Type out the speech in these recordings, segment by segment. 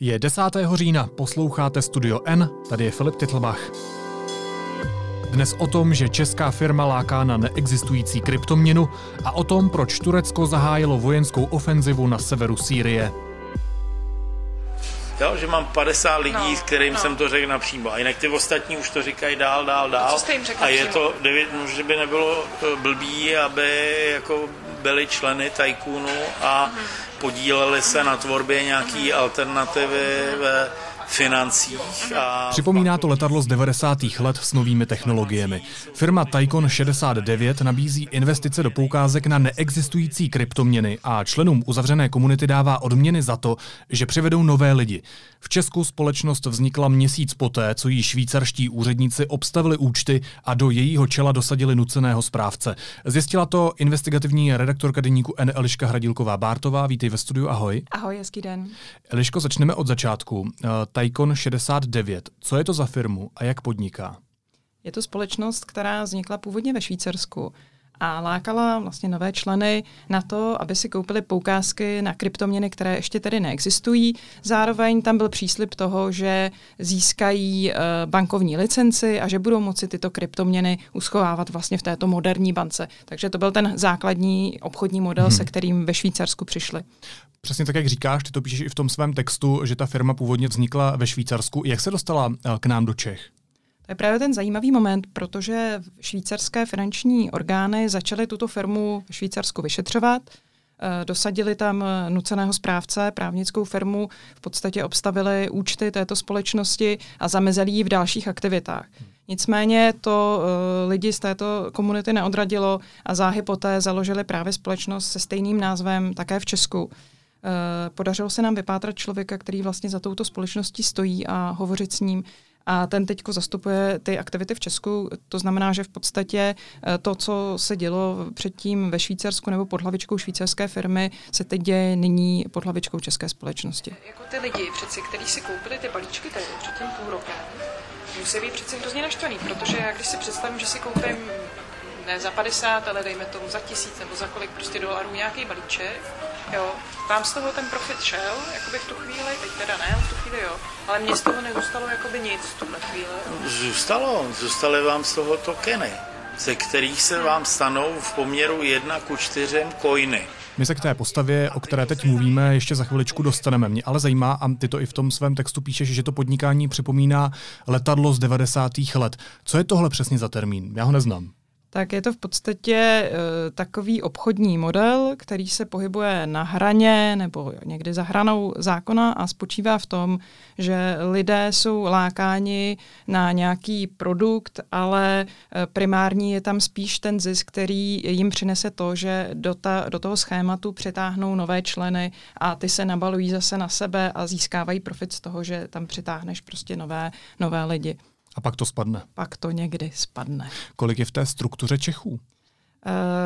Je 10. října, posloucháte Studio N, tady je Filip Titlbach. Dnes o tom, že česká firma láká na neexistující kryptoměnu a o tom, proč Turecko zahájilo vojenskou ofenzivu na severu Sýrie. Jo, že mám 50 lidí, no, s kterým no. jsem to řekl napřímo. A jinak ty ostatní už to říkají dál, dál, dál. Co jste jim řekl a je to, devět, no, že by nebylo eh, blbý, aby jako byli členy Tajkunu a mm. Podíleli se na tvorbě nějaký alternativy ve financích. A... Připomíná to letadlo z 90. let s novými technologiemi. Firma Tycon 69 nabízí investice do poukázek na neexistující kryptoměny a členům uzavřené komunity dává odměny za to, že přivedou nové lidi. V Česku společnost vznikla měsíc poté, co jí švýcarští úředníci obstavili účty a do jejího čela dosadili nuceného správce. Zjistila to investigativní redaktorka deníku N. Eliška Hradilková-Bártová. Vítej ve studiu, ahoj. Ahoj, hezký den. Eliško, začneme od začátku. Tycon 69. Co je to za firmu a jak podniká? Je to společnost, která vznikla původně ve Švýcarsku a lákala vlastně nové členy na to, aby si koupili poukázky na kryptoměny, které ještě tedy neexistují. Zároveň tam byl příslip toho, že získají uh, bankovní licenci a že budou moci tyto kryptoměny uschovávat vlastně v této moderní bance. Takže to byl ten základní obchodní model, hmm. se kterým ve Švýcarsku přišli. Přesně tak, jak říkáš, ty to píšeš i v tom svém textu, že ta firma původně vznikla ve Švýcarsku. Jak se dostala eh, k nám do Čech? To je právě ten zajímavý moment, protože švýcarské finanční orgány začaly tuto firmu v Švýcarsku vyšetřovat. Eh, dosadili tam eh, nuceného správce, právnickou firmu, v podstatě obstavili účty této společnosti a zamezili ji v dalších aktivitách. Nicméně to lidi z této komunity neodradilo a záhy poté založili právě společnost se stejným názvem také v Česku. Eh, podařilo se nám vypátrat člověka, který vlastně za touto společností stojí a hovořit s ním. A ten teď zastupuje ty aktivity v Česku. To znamená, že v podstatě eh, to, co se dělo předtím ve Švýcarsku nebo pod hlavičkou švýcarské firmy, se teď děje nyní pod hlavičkou české společnosti. Jako ty lidi přeci, kteří si koupili ty balíčky tady před tím půl rokem, musí být přeci hrozně naštvaný, protože já když si představím, že si koupím ne za 50, ale dejme tomu za tisíc nebo za kolik prostě dolarů nějaký balíček, jo, vám z toho ten profit šel, jakoby v tu chvíli, teď teda ne, v tu chvíli jo, ale mně z toho nezůstalo jakoby nic v tuhle chvíli. Zůstalo, zůstaly vám z toho tokeny, ze kterých se vám stanou v poměru 1 ku 4 coiny. My se k té postavě, o které teď mluvíme, ještě za chviličku dostaneme. Mě ale zajímá, a ty to i v tom svém textu píšeš, že to podnikání připomíná letadlo z 90. let. Co je tohle přesně za termín? Já ho neznám tak je to v podstatě uh, takový obchodní model, který se pohybuje na hraně nebo někdy za hranou zákona a spočívá v tom, že lidé jsou lákáni na nějaký produkt, ale uh, primární je tam spíš ten zisk, který jim přinese to, že do, ta, do toho schématu přitáhnou nové členy a ty se nabalují zase na sebe a získávají profit z toho, že tam přitáhneš prostě nové, nové lidi. A pak to spadne. Pak to někdy spadne. Kolik je v té struktuře Čechů? Uh,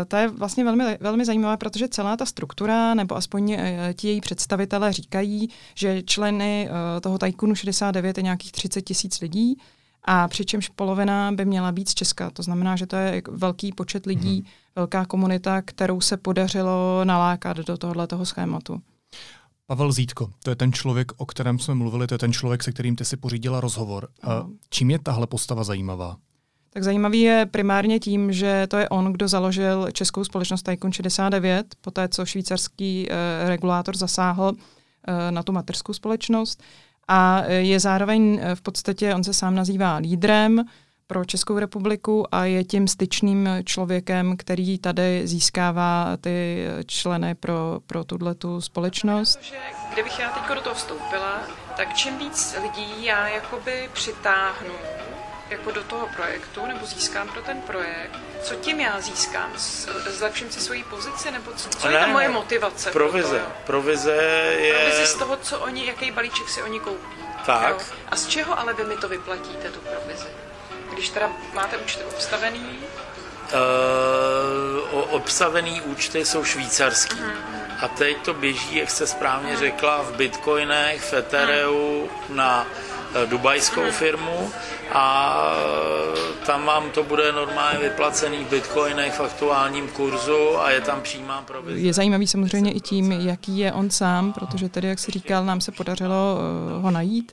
to je vlastně velmi, velmi zajímavé, protože celá ta struktura, nebo aspoň uh, ti její představitelé říkají, že členy uh, toho Tajkunu 69 je nějakých 30 tisíc lidí, a přičemž polovina by měla být z Česka. To znamená, že to je velký počet lidí, hmm. velká komunita, kterou se podařilo nalákat do tohoto schématu. Pavel Zítko, to je ten člověk, o kterém jsme mluvili, to je ten člověk, se kterým ty si pořídila rozhovor. A čím je tahle postava zajímavá? Tak zajímavý je primárně tím, že to je on, kdo založil českou společnost Tycoon 69, poté co švýcarský eh, regulátor zasáhl eh, na tu mateřskou společnost. A je zároveň eh, v podstatě, on se sám nazývá lídrem, pro Českou republiku a je tím styčným člověkem, který tady získává ty členy pro, pro tuhle tu společnost. Protože kdybych já teď do toho vstoupila, tak čím víc lidí já jakoby přitáhnu jako do toho projektu, nebo získám pro ten projekt, co tím já získám? Zlepším si svoji pozici, nebo co, co ne, je ta moje motivace? Provize. Pro provize je... Provize z toho, co oni, jaký balíček si oni koupí. Tak. Jo? A z čeho ale vy mi to vyplatíte, tu provizi? Když teda máte účty obstavený? Uh, obstavený účty jsou švýcarský. Uh-huh. A teď to běží, jak jste správně řekla, v bitcoinech, v Ethereu, na eh, dubajskou firmu a eh, tam vám to bude normálně vyplacený v bitcoinech v aktuálním kurzu a je tam přímá provize. Je zajímavý samozřejmě i tím, jaký je on sám, protože tedy, jak si říkal, nám se podařilo ho najít,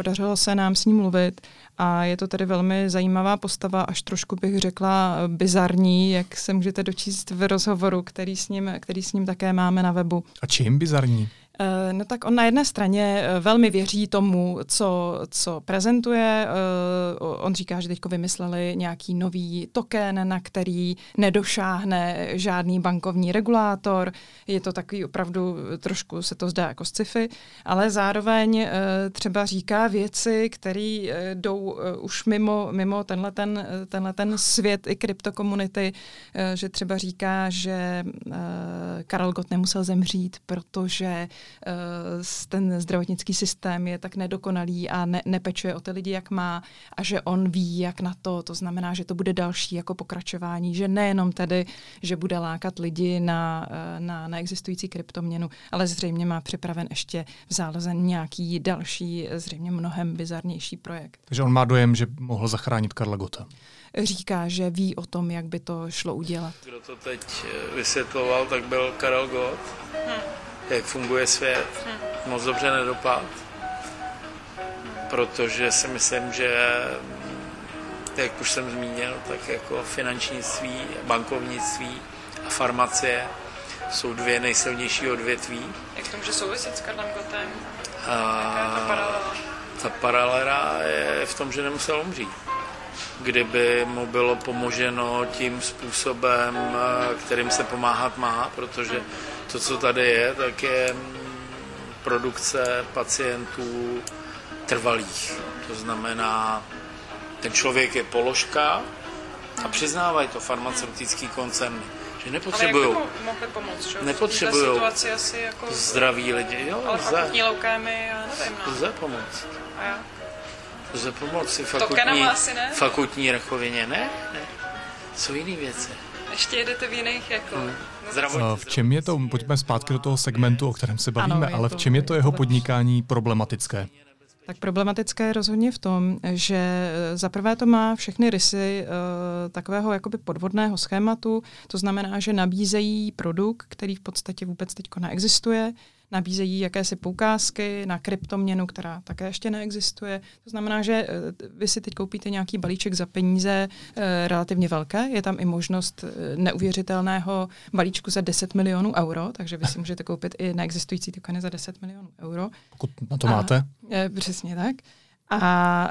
podařilo se nám s ním mluvit a je to tedy velmi zajímavá postava, až trošku bych řekla bizarní, jak se můžete dočíst v rozhovoru, který s ním, který s ním také máme na webu. A čím bizarní? Eh, no tak on na jedné straně eh, velmi věří tomu, co, co prezentuje. Eh, on říká, že teď vymysleli nějaký nový token, na který nedošáhne žádný bankovní regulátor. Je to takový opravdu, trošku se to zdá jako sci-fi, ale zároveň třeba říká věci, které jdou už mimo, mimo tenhle, ten, tenhle ten svět i kryptokomunity, že třeba říká, že Karel Gott nemusel zemřít, protože ten zdravotnický systém je tak nedokonalý a ne, nepečuje o ty lidi, jak má a že on ví, jak na to. To znamená, že to bude další jako pokračování, že nejenom tedy, že bude lákat lidi na, eh, na neexistující kryptoměnu, ale zřejmě má připraven ještě v záloze nějaký další, zřejmě mnohem bizarnější projekt. Takže on má dojem, že mohl zachránit Karla Gota říká, že ví o tom, jak by to šlo udělat. Kdo to teď eh, vysvětloval, tak byl Karel Gott. Hmm jak funguje svět, moc dobře nedopad, protože si myslím, že jak už jsem zmínil, tak jako finančnictví, bankovnictví a farmacie jsou dvě nejsilnější odvětví. Jak to může souviset s Karlem Gotem? A ta paralela? Ta paralela je v tom, že nemusel umřít. Kdyby mu bylo pomoženo tím způsobem, kterým se pomáhat má, protože to, co tady je, tak je mm, produkce pacientů trvalých. To znamená, ten člověk je položka a přiznávají to farmaceutický koncerny, že nepotřebují. Ale jak mohli pomoct, že? Nepotřebují situaci asi jako... zdraví lidi. Jo, ale lze. fakutní leukémy, já nevím. No. Lze pomoct. A já? Lze pomoci fakutní, asi ne? fakutní rakovině. Ne, ne. Jsou jiné věci. Ještě jedete v jiných jako... Hmm. V čem je to, pojďme zpátky do toho segmentu, o kterém se bavíme, ano, ale v čem je to jeho podnikání problematické? Tak problematické je rozhodně v tom, že zaprvé to má všechny rysy uh, takového jakoby podvodného schématu, to znamená, že nabízejí produkt, který v podstatě vůbec teď neexistuje, nabízejí jakési poukázky na kryptoměnu, která také ještě neexistuje. To znamená, že eh, vy si teď koupíte nějaký balíček za peníze eh, relativně velké, je tam i možnost eh, neuvěřitelného balíčku za 10 milionů euro, takže vy si můžete koupit i neexistující tokeny za 10 milionů euro. Pokud na to máte. A, přesně tak. A,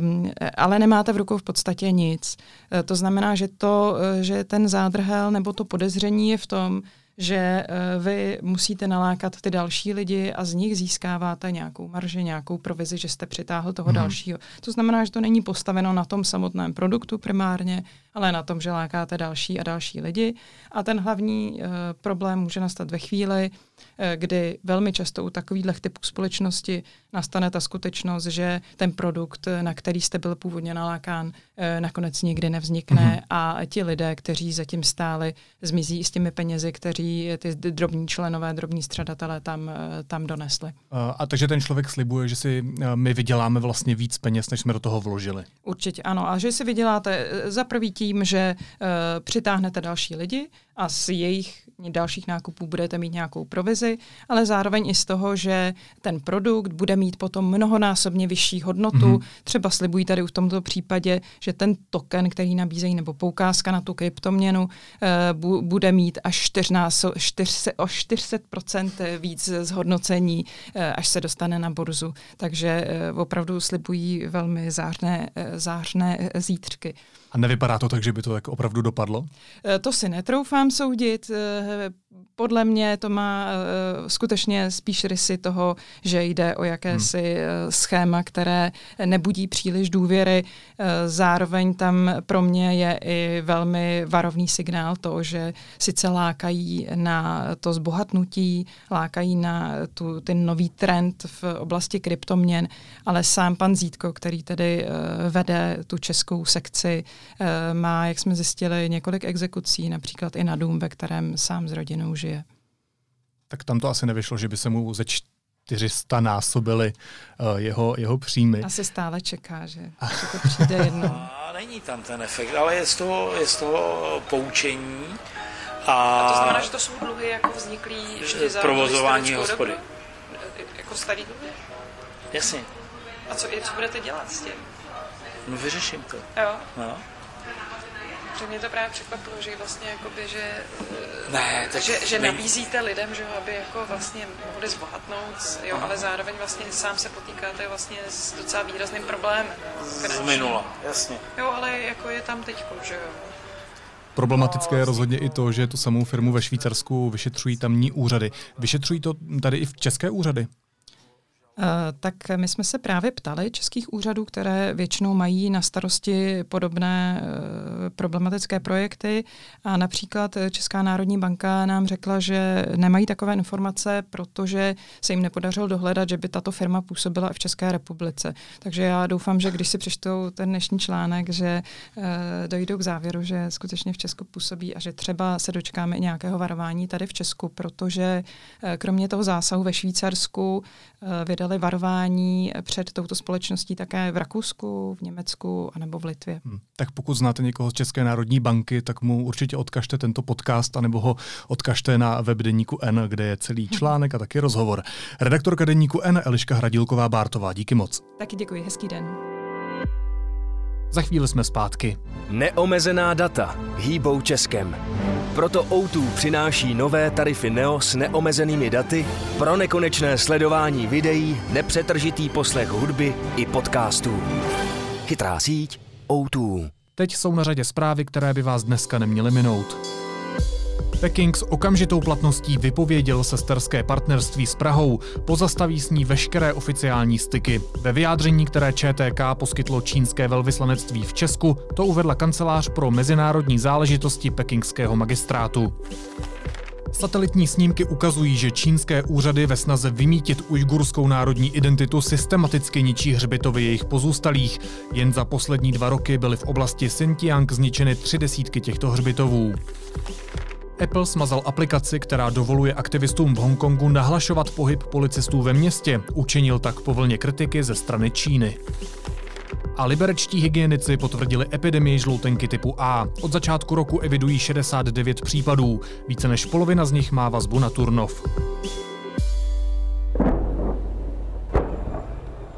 um, ale nemáte v rukou v podstatě nic. To znamená, že, to, že ten zádrhel nebo to podezření je v tom, že uh, vy musíte nalákat ty další lidi a z nich získáváte nějakou marži, nějakou provizi, že jste přitáhl toho mm. dalšího. To znamená, že to není postaveno na tom samotném produktu primárně, ale na tom, že lákáte další a další lidi. A ten hlavní uh, problém může nastat ve chvíli, Eh, kdy velmi často u takových typů společnosti nastane ta skutečnost, že ten produkt, na který jste byl původně nalákán, eh, nakonec nikdy nevznikne mm-hmm. a ti lidé, kteří zatím stáli, zmizí s těmi penězi, kteří ty drobní členové, drobní středatelé tam, eh, tam donesli. A takže ten člověk slibuje, že si my vyděláme vlastně víc peněz, než jsme do toho vložili. Určitě ano. A že si vyděláte za prvý tím, že uh, přitáhnete další lidi a s jejich dalších nákupů budete mít nějakou provizi, ale zároveň i z toho, že ten produkt bude mít potom mnohonásobně vyšší hodnotu. Mm-hmm. Třeba slibují tady v tomto případě, že ten token, který nabízejí, nebo poukázka na tu kryptoměnu, uh, bude mít až 400, 400, o 400% víc zhodnocení, uh, až se dostane na burzu. Takže uh, opravdu slibují velmi zářné, uh, zářné zítřky. A nevypadá to tak, že by to tak opravdu dopadlo? Eh, to si netroufám soudit. Eh, podle mě to má uh, skutečně spíš rysy toho, že jde o jakési hmm. schéma, které nebudí příliš důvěry. Uh, zároveň tam pro mě je i velmi varovný signál to, že sice lákají na to zbohatnutí, lákají na tu, ten nový trend v oblasti kryptoměn, ale sám pan Zítko, který tedy uh, vede tu českou sekci, uh, má, jak jsme zjistili, několik exekucí, například i na dům, ve kterém sám s rodinou žije. Tak tam to asi nevyšlo, že by se mu ze 400 násobily uh, jeho, jeho příjmy. Asi stále čeká, že, že to přijde jednou. A není tam ten efekt, ale je z toho, je z toho poučení. A, a to znamená, že to jsou dluhy jako vzniklý ještě za provozování hospody. Jako starý dluhy? Jasně. A co, co budete dělat s tím? No vyřeším to. Jo. No. Že mě to právě překvapilo, že vlastně jakoby, že, ne, tak že, že ne. nabízíte lidem, že aby jako vlastně mohli zbohatnout, jo, ale zároveň vlastně sám se potýkáte vlastně s docela výrazným problémem. Z minula, jasně. Jo, ale jako je tam teď, že jo. Problematické je rozhodně i to, že tu samou firmu ve Švýcarsku vyšetřují tamní úřady. Vyšetřují to tady i v české úřady? Uh, tak my jsme se právě ptali českých úřadů, které většinou mají na starosti podobné uh, problematické projekty a například Česká národní banka nám řekla, že nemají takové informace, protože se jim nepodařilo dohledat, že by tato firma působila v České republice. Takže já doufám, že když si přečtou ten dnešní článek, že uh, dojdou k závěru, že skutečně v Česku působí a že třeba se dočkáme nějakého varování tady v Česku, protože kromě toho zásahu ve Švýcarsku vydal dali varování před touto společností také v Rakousku, v Německu a nebo v Litvě. Hmm. Tak pokud znáte někoho z České národní banky, tak mu určitě odkažte tento podcast, anebo ho odkažte na web Deníku N, kde je celý článek a taky rozhovor. Redaktorka Deníku N Eliška Hradilková-Bártová, díky moc. Taky děkuji, hezký den. Za chvíli jsme zpátky. Neomezená data hýbou Českem. Proto O2 přináší nové tarify Neo s neomezenými daty pro nekonečné sledování videí, nepřetržitý poslech hudby i podcastů. Chytrá síť O2. Teď jsou na řadě zprávy, které by vás dneska neměly minout. Peking s okamžitou platností vypověděl sesterské partnerství s Prahou, pozastaví s ní veškeré oficiální styky. Ve vyjádření, které ČTK poskytlo čínské velvyslanectví v Česku, to uvedla kancelář pro mezinárodní záležitosti pekingského magistrátu. Satelitní snímky ukazují, že čínské úřady ve snaze vymítit ujgurskou národní identitu systematicky ničí hřbitovy jejich pozůstalých. Jen za poslední dva roky byly v oblasti Xinjiang zničeny tři desítky těchto hřbitovů. Apple smazal aplikaci, která dovoluje aktivistům v Hongkongu nahlašovat pohyb policistů ve městě. Učinil tak po vlně kritiky ze strany Číny. A liberečtí hygienici potvrdili epidemii žloutenky typu A. Od začátku roku evidují 69 případů. Více než polovina z nich má vazbu na Turnov.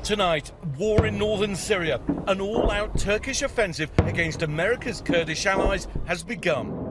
Tonight, war in northern Syria. An all-out Turkish offensive against America's Kurdish allies has begun.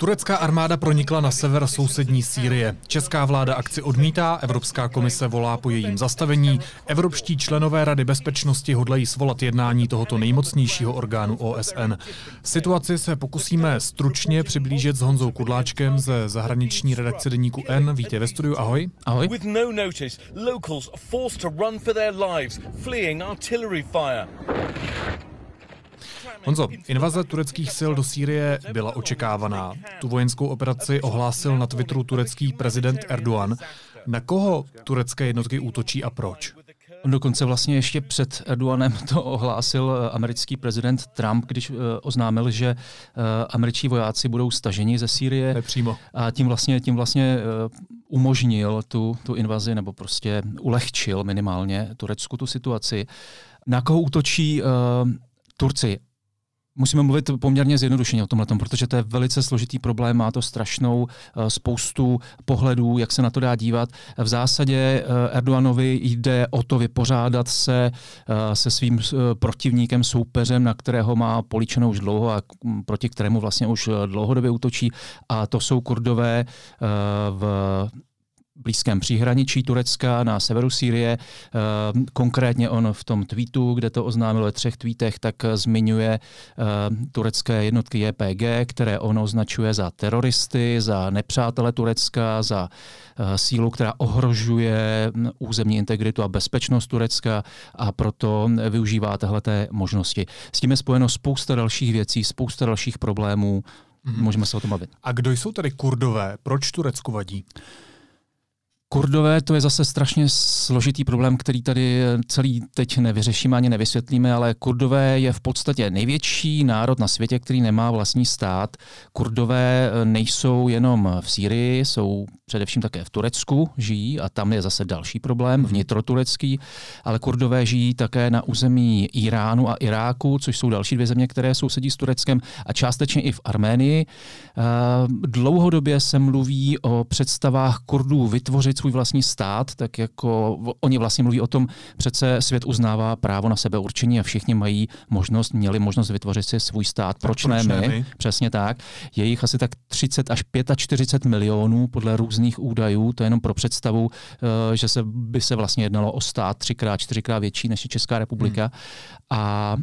Turecká armáda pronikla na sever sousední Sýrie. Česká vláda akci odmítá, Evropská komise volá po jejím zastavení. Evropští členové Rady bezpečnosti hodlají svolat jednání tohoto nejmocnějšího orgánu OSN. Situaci se pokusíme stručně přiblížit s Honzou Kudláčkem ze zahraniční redakce deníku N. Vítě ve studiu, ahoj. Ahoj. With no notice, locals forced to run for their lives, fleeing artillery fire. Honzo, invaze tureckých sil do Sýrie byla očekávaná. Tu vojenskou operaci ohlásil na Twitteru turecký prezident Erdogan. Na koho turecké jednotky útočí a proč? On dokonce vlastně ještě před Erdoganem to ohlásil eh, americký prezident Trump, když uh, oznámil, že uh, američtí vojáci budou staženi ze Sýrie. Nepřímo. A tím vlastně, tím vlastně umožnil tu, tu invazi, nebo prostě ulehčil minimálně Turecku tu situaci. Na koho útočí uh, Turci? Musíme mluvit poměrně zjednodušeně o tomhle, protože to je velice složitý problém, má to strašnou eh, spoustu pohledů, jak se na to dá dívat. V zásadě eh, Erdoganovi jde o to vypořádat se eh, se svým protivníkem, soupeřem, na kterého má políčenou už dlouho a proti kterému vlastně už dlouhodobě útočí. A to jsou kurdové v blízkém příhraničí Turecka na severu Sýrie. Eh, konkrétně on v tom tweetu, kde to oznámil ve třech tweetech, tak zmiňuje eh, turecké jednotky JPG, které on označuje za teroristy, za nepřátele Turecka, za eh, sílu, která ohrožuje hm, územní integritu a bezpečnost Turecka a proto využívá téhleté možnosti. S tím je spojeno spousta dalších věcí, spousta dalších problémů. Mm-hmm. Můžeme se o tom bavit. A kdo jsou tedy kurdové? Proč Turecku vadí? Kurdové to je zase strašně složitý problém, který tady celý teď nevyřešíme ani nevysvětlíme, ale Kurdové je v podstatě největší národ na světě, který nemá vlastní stát. Kurdové nejsou jenom v Sýrii, jsou především také v Turecku žijí a tam je zase další problém, vnitroturecký, ale kurdové žijí také na území Iránu a Iráku, což jsou další dvě země, které sousedí s Tureckem a částečně i v Arménii. Eh, dlouhodobě se mluví o představách Kurdů vytvořit svůj vlastní stát, tak jako oni vlastně mluví o tom, přece svět uznává právo na sebeurčení a všichni mají možnost, měli možnost vytvořit si svůj stát. Proč, proč ne my? my? Přesně tak. Je jich asi tak 30 až 45 milionů podle různých údajů, to je jenom pro představu, eh, že se by se vlastně jednalo o stát třikrát, čtyřikrát větší než je Česká republika. Hmm. A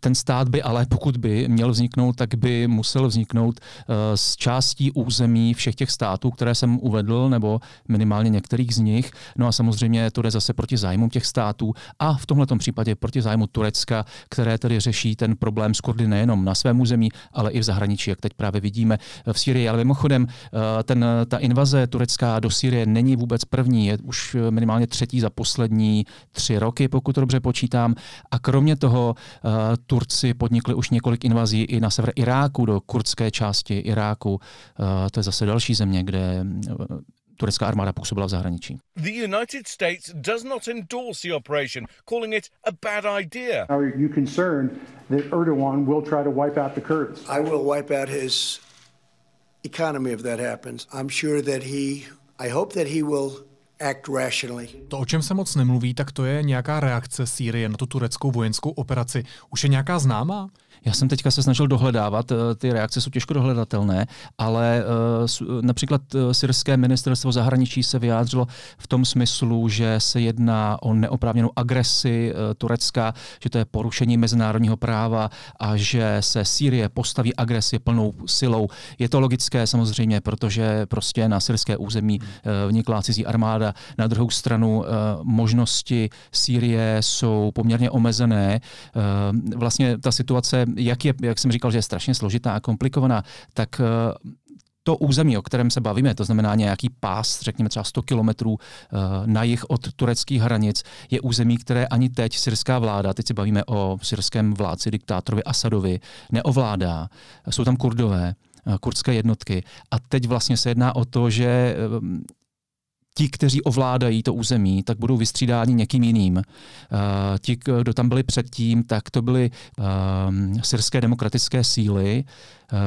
ten stát by ale, pokud by měl vzniknout, tak by musel vzniknout eh, z částí území všech těch států, které jsem uvedl, nebo minimálně některých z nich. No a samozřejmě to jde zase proti zájmům těch států a v tomto případě proti zájmu Turecka, které tedy řeší ten problém s Kurdy nejenom na svém území, ale i v zahraničí, jak teď právě vidíme v Syrii. Ale mimochodem, eh, ten, ta invaze turecká do Syrie není vůbec první, je už minimálně třetí za poslední tři roky, pokud to dobře počítám. A kromě toho uh, Turci podnikli už několik invazí i na sever Iráku, do kurdské části Iráku. Uh, to je zase další země, kde uh, turecká armáda působila v zahraničí. The United States does not endorse the operation, calling it a bad idea. Are you concerned that Erdogan will try to wipe out the Kurds? I will wipe out his economy if that happens. I'm sure that he I hope that he will. To, o čem se moc nemluví, tak to je nějaká reakce Sýrie na tu tureckou vojenskou operaci. Už je nějaká známá? Já jsem teďka se snažil dohledávat, eh, ty reakce jsou těžko dohledatelné, ale uh, například eh, syrské ministerstvo zahraničí se vyjádřilo v tom smyslu, že se jedná o neoprávněnou agresi Turecka, že to je porušení mezinárodního práva a že se Sýrie postaví agresi plnou silou. Je to logické samozřejmě, protože prostě na syrské území vnikla cizí armáda. Na druhou stranu uh, možnosti Sýrie jsou poměrně omezené. Uh, vlastně ta situace jak, je, jak jsem říkal, že je strašně složitá a komplikovaná, tak eh, to území, o kterém se bavíme, to znamená nějaký pás, řekněme třeba 100 kilometrů eh, na jih od tureckých hranic, je území, které ani teď syrská vláda, teď se bavíme o syrském vládci, diktátorovi Asadovi, neovládá. Jsou tam kurdové, eh, kurdské jednotky. A teď vlastně se jedná o to, že ti, kteří ovládají to území, tak budou vystřídáni někým jiným. Uh, ti, kdo tam byli předtím, tak to byly uh, syrské demokratické síly,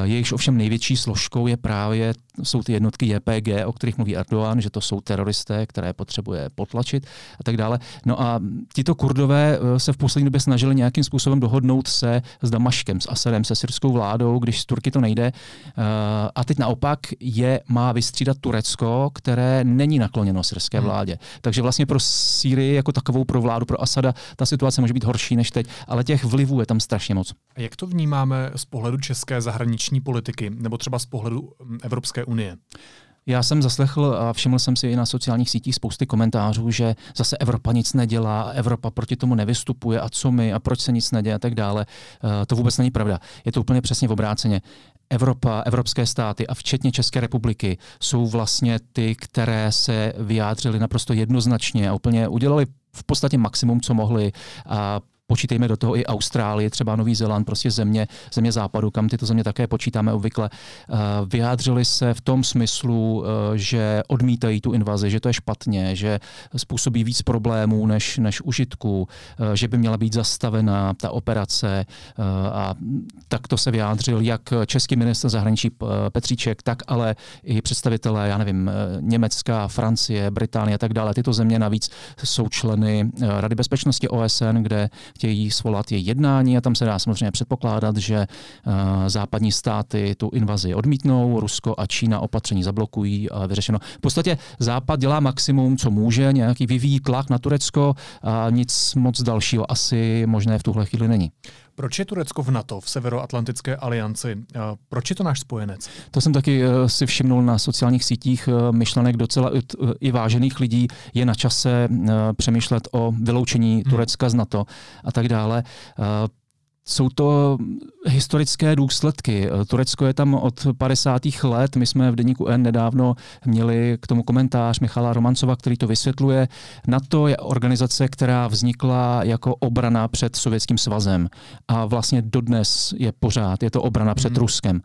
jejichž ovšem největší složkou je právě jsou ty jednotky JPG, o kterých mluví Erdogan, že to jsou teroristé, které potřebuje potlačit a tak dále. No a tito kurdové se v poslední době snažili nějakým způsobem dohodnout se s Damaškem, s Asadem, se syrskou vládou, když z Turky to nejde. A teď naopak je má vystřídat Turecko, které není nakloněno nakloněno syrské hmm. vládě. Hmm. Takže vlastně pro Sýrii jako takovou pro vládu, pro Asada, ta situace může být horší než teď, ale těch vlivů je tam strašně moc. A jak to vnímáme z pohledu české zahraniční politiky nebo třeba z pohledu mm, Evropské unie? Já jsem zaslechl a všiml jsem si i na sociálních sítích spousty komentářů, že zase Evropa nic nedělá, Evropa proti tomu nevystupuje a co my a proč se nic neděje a tak dále. Eh, to vůbec není pravda. Je to úplně přesně v obráceně. Evropa, evropské státy a včetně České republiky jsou vlastně ty, které se vyjádřily naprosto jednoznačně a úplně udělali v podstatě maximum, co mohli a Počítejme do toho i Austrálii, třeba Nový Zéland, prostě země, země západu, kam tyto země také počítáme obvykle. Eh, vyjádřili se v tom smyslu, eh, že odmítají tu invazi, že to je špatně, že způsobí víc problémů než, než užitku, eh, že by měla být zastavena ta operace. A tak to se vyjádřil jak český minister zahraničí Petříček, tak ale i představitelé, já nevím, Německa, Francie, Británie a tak dále. Tyto země navíc jsou členy Rady bezpečnosti OSN, kde chtějí svolat je jednání a tam se dá samozřejmě předpokládat, že uh, západní státy tu invazi odmítnou, Rusko a Čína opatření zablokují a vyřešeno. V podstatě Západ dělá maximum, co může, nějaký vyvíjí tlak na Turecko a nic moc dalšího asi možné v tuhle chvíli není. Proč je Turecko v NATO, v Severoatlantické alianci? Proč je to náš spojenec? To jsem taky eh, si všimnul na sociálních sítích eh, myšlenek docela i vážených lidí. Je na čase přemýšlet o vyloučení hmm. Turecka z NATO a tak dále. Jsou to historické důsledky. Turecko je tam od 50. let. My jsme v deníku N nedávno měli k tomu komentář Michala Romancova, který to vysvětluje. NATO je organizace, která vznikla jako obrana před Sovětským svazem. A vlastně dodnes je pořád, je to obrana před hmm. Ruskem.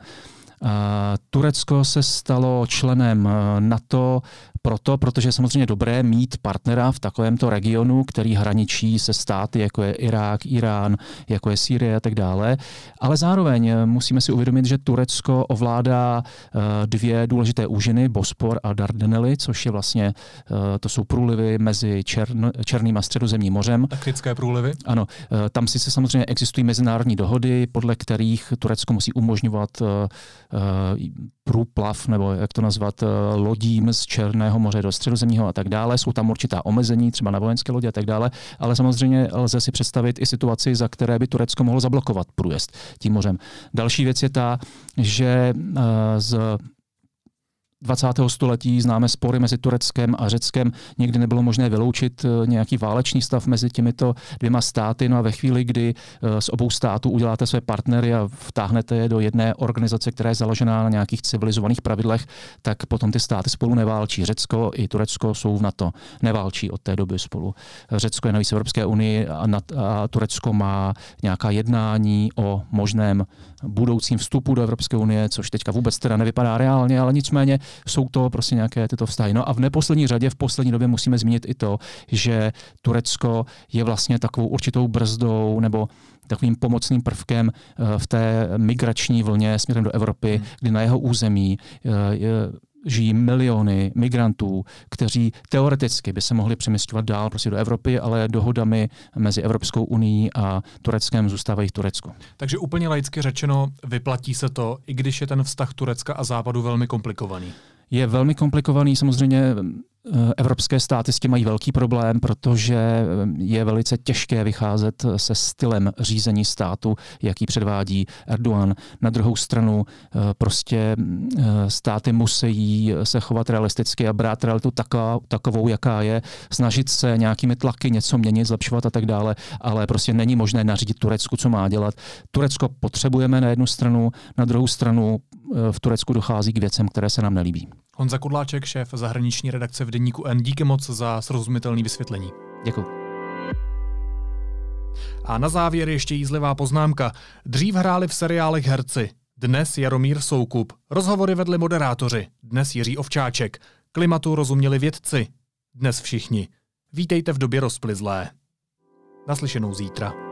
Turecko se stalo členem NATO proto, protože je samozřejmě dobré mít partnera v takovémto regionu, který hraničí se státy, jako je Irák, Irán, jako je Sýrie a tak dále. Ale zároveň musíme si uvědomit, že Turecko ovládá dvě důležité úžiny, Bospor a Dardanely, což je vlastně, to jsou průlivy mezi Čern, Černým a Středozemním mořem. Taktické průlivy? Ano, tam sice samozřejmě existují mezinárodní dohody, podle kterých Turecko musí umožňovat průplav, nebo jak to nazvat, lodím z Černého moře do Středozemního a tak dále. Jsou tam určitá omezení, třeba na vojenské lodě a tak dále, ale samozřejmě lze si představit i situaci, za které by Turecko mohlo zablokovat průjezd tím mořem. Další věc je ta, že z 20. století známe spory mezi Tureckem a Řeckem. Nikdy nebylo možné vyloučit eh, nějaký válečný stav mezi těmito dvěma státy. No a ve chvíli, kdy eh, z obou států uděláte své partnery a vtáhnete je do jedné organizace, která je založená na nějakých civilizovaných pravidlech, tak potom ty státy spolu neválčí. Řecko i Turecko jsou v NATO. Neválčí od té doby spolu. Řecko je navíc Evropské unii a, a Turecko má nějaká jednání o možném budoucím vstupu do Evropské unie, což teďka vůbec teda nevypadá reálně, ale nicméně jsou to prostě nějaké tyto vztahy. No a v neposlední řadě v poslední době musíme zmínit i to, že Turecko je vlastně takovou určitou brzdou nebo takovým pomocným prvkem eh, v té migrační vlně směrem do Evropy, hmm. kdy na jeho území eh, je žijí miliony migrantů, kteří teoreticky by se mohli přemysťovat dál prostě do Evropy, ale dohodami mezi Evropskou unii a Tureckem zůstávají v Turecku. Takže úplně laicky řečeno, vyplatí se to, i když je ten vztah Turecka a Západu velmi komplikovaný. Je velmi komplikovaný, samozřejmě evropské státy s tím mají velký problém, protože eh, je velice těžké vycházet se stylem řízení státu, jaký předvádí Erdogan. Na druhou stranu eh, prostě státy musí se chovat realisticky a brát realitu takovou, jaká je, snažit se nějakými tlaky něco měnit, zlepšovat a tak dále, ale prostě není možné nařídit Turecku, co má dělat. Turecko potřebujeme na jednu stranu, na druhou stranu v Turecku dochází k věcem, které se nám nelíbí. Honza Kudláček, šéf zahraniční redakce v Deníku N. Díky moc za srozumitelné vysvětlení. Děkuji. A na závěr ještě jízlivá poznámka. Dřív hráli v seriálech herci. Dnes Jaromír Soukup. Rozhovory vedli moderátoři. Dnes Jiří Ovčáček. Klimatu rozuměli vědci. Dnes všichni. Vítejte v době rozplizlé. Naslyšenou zítra.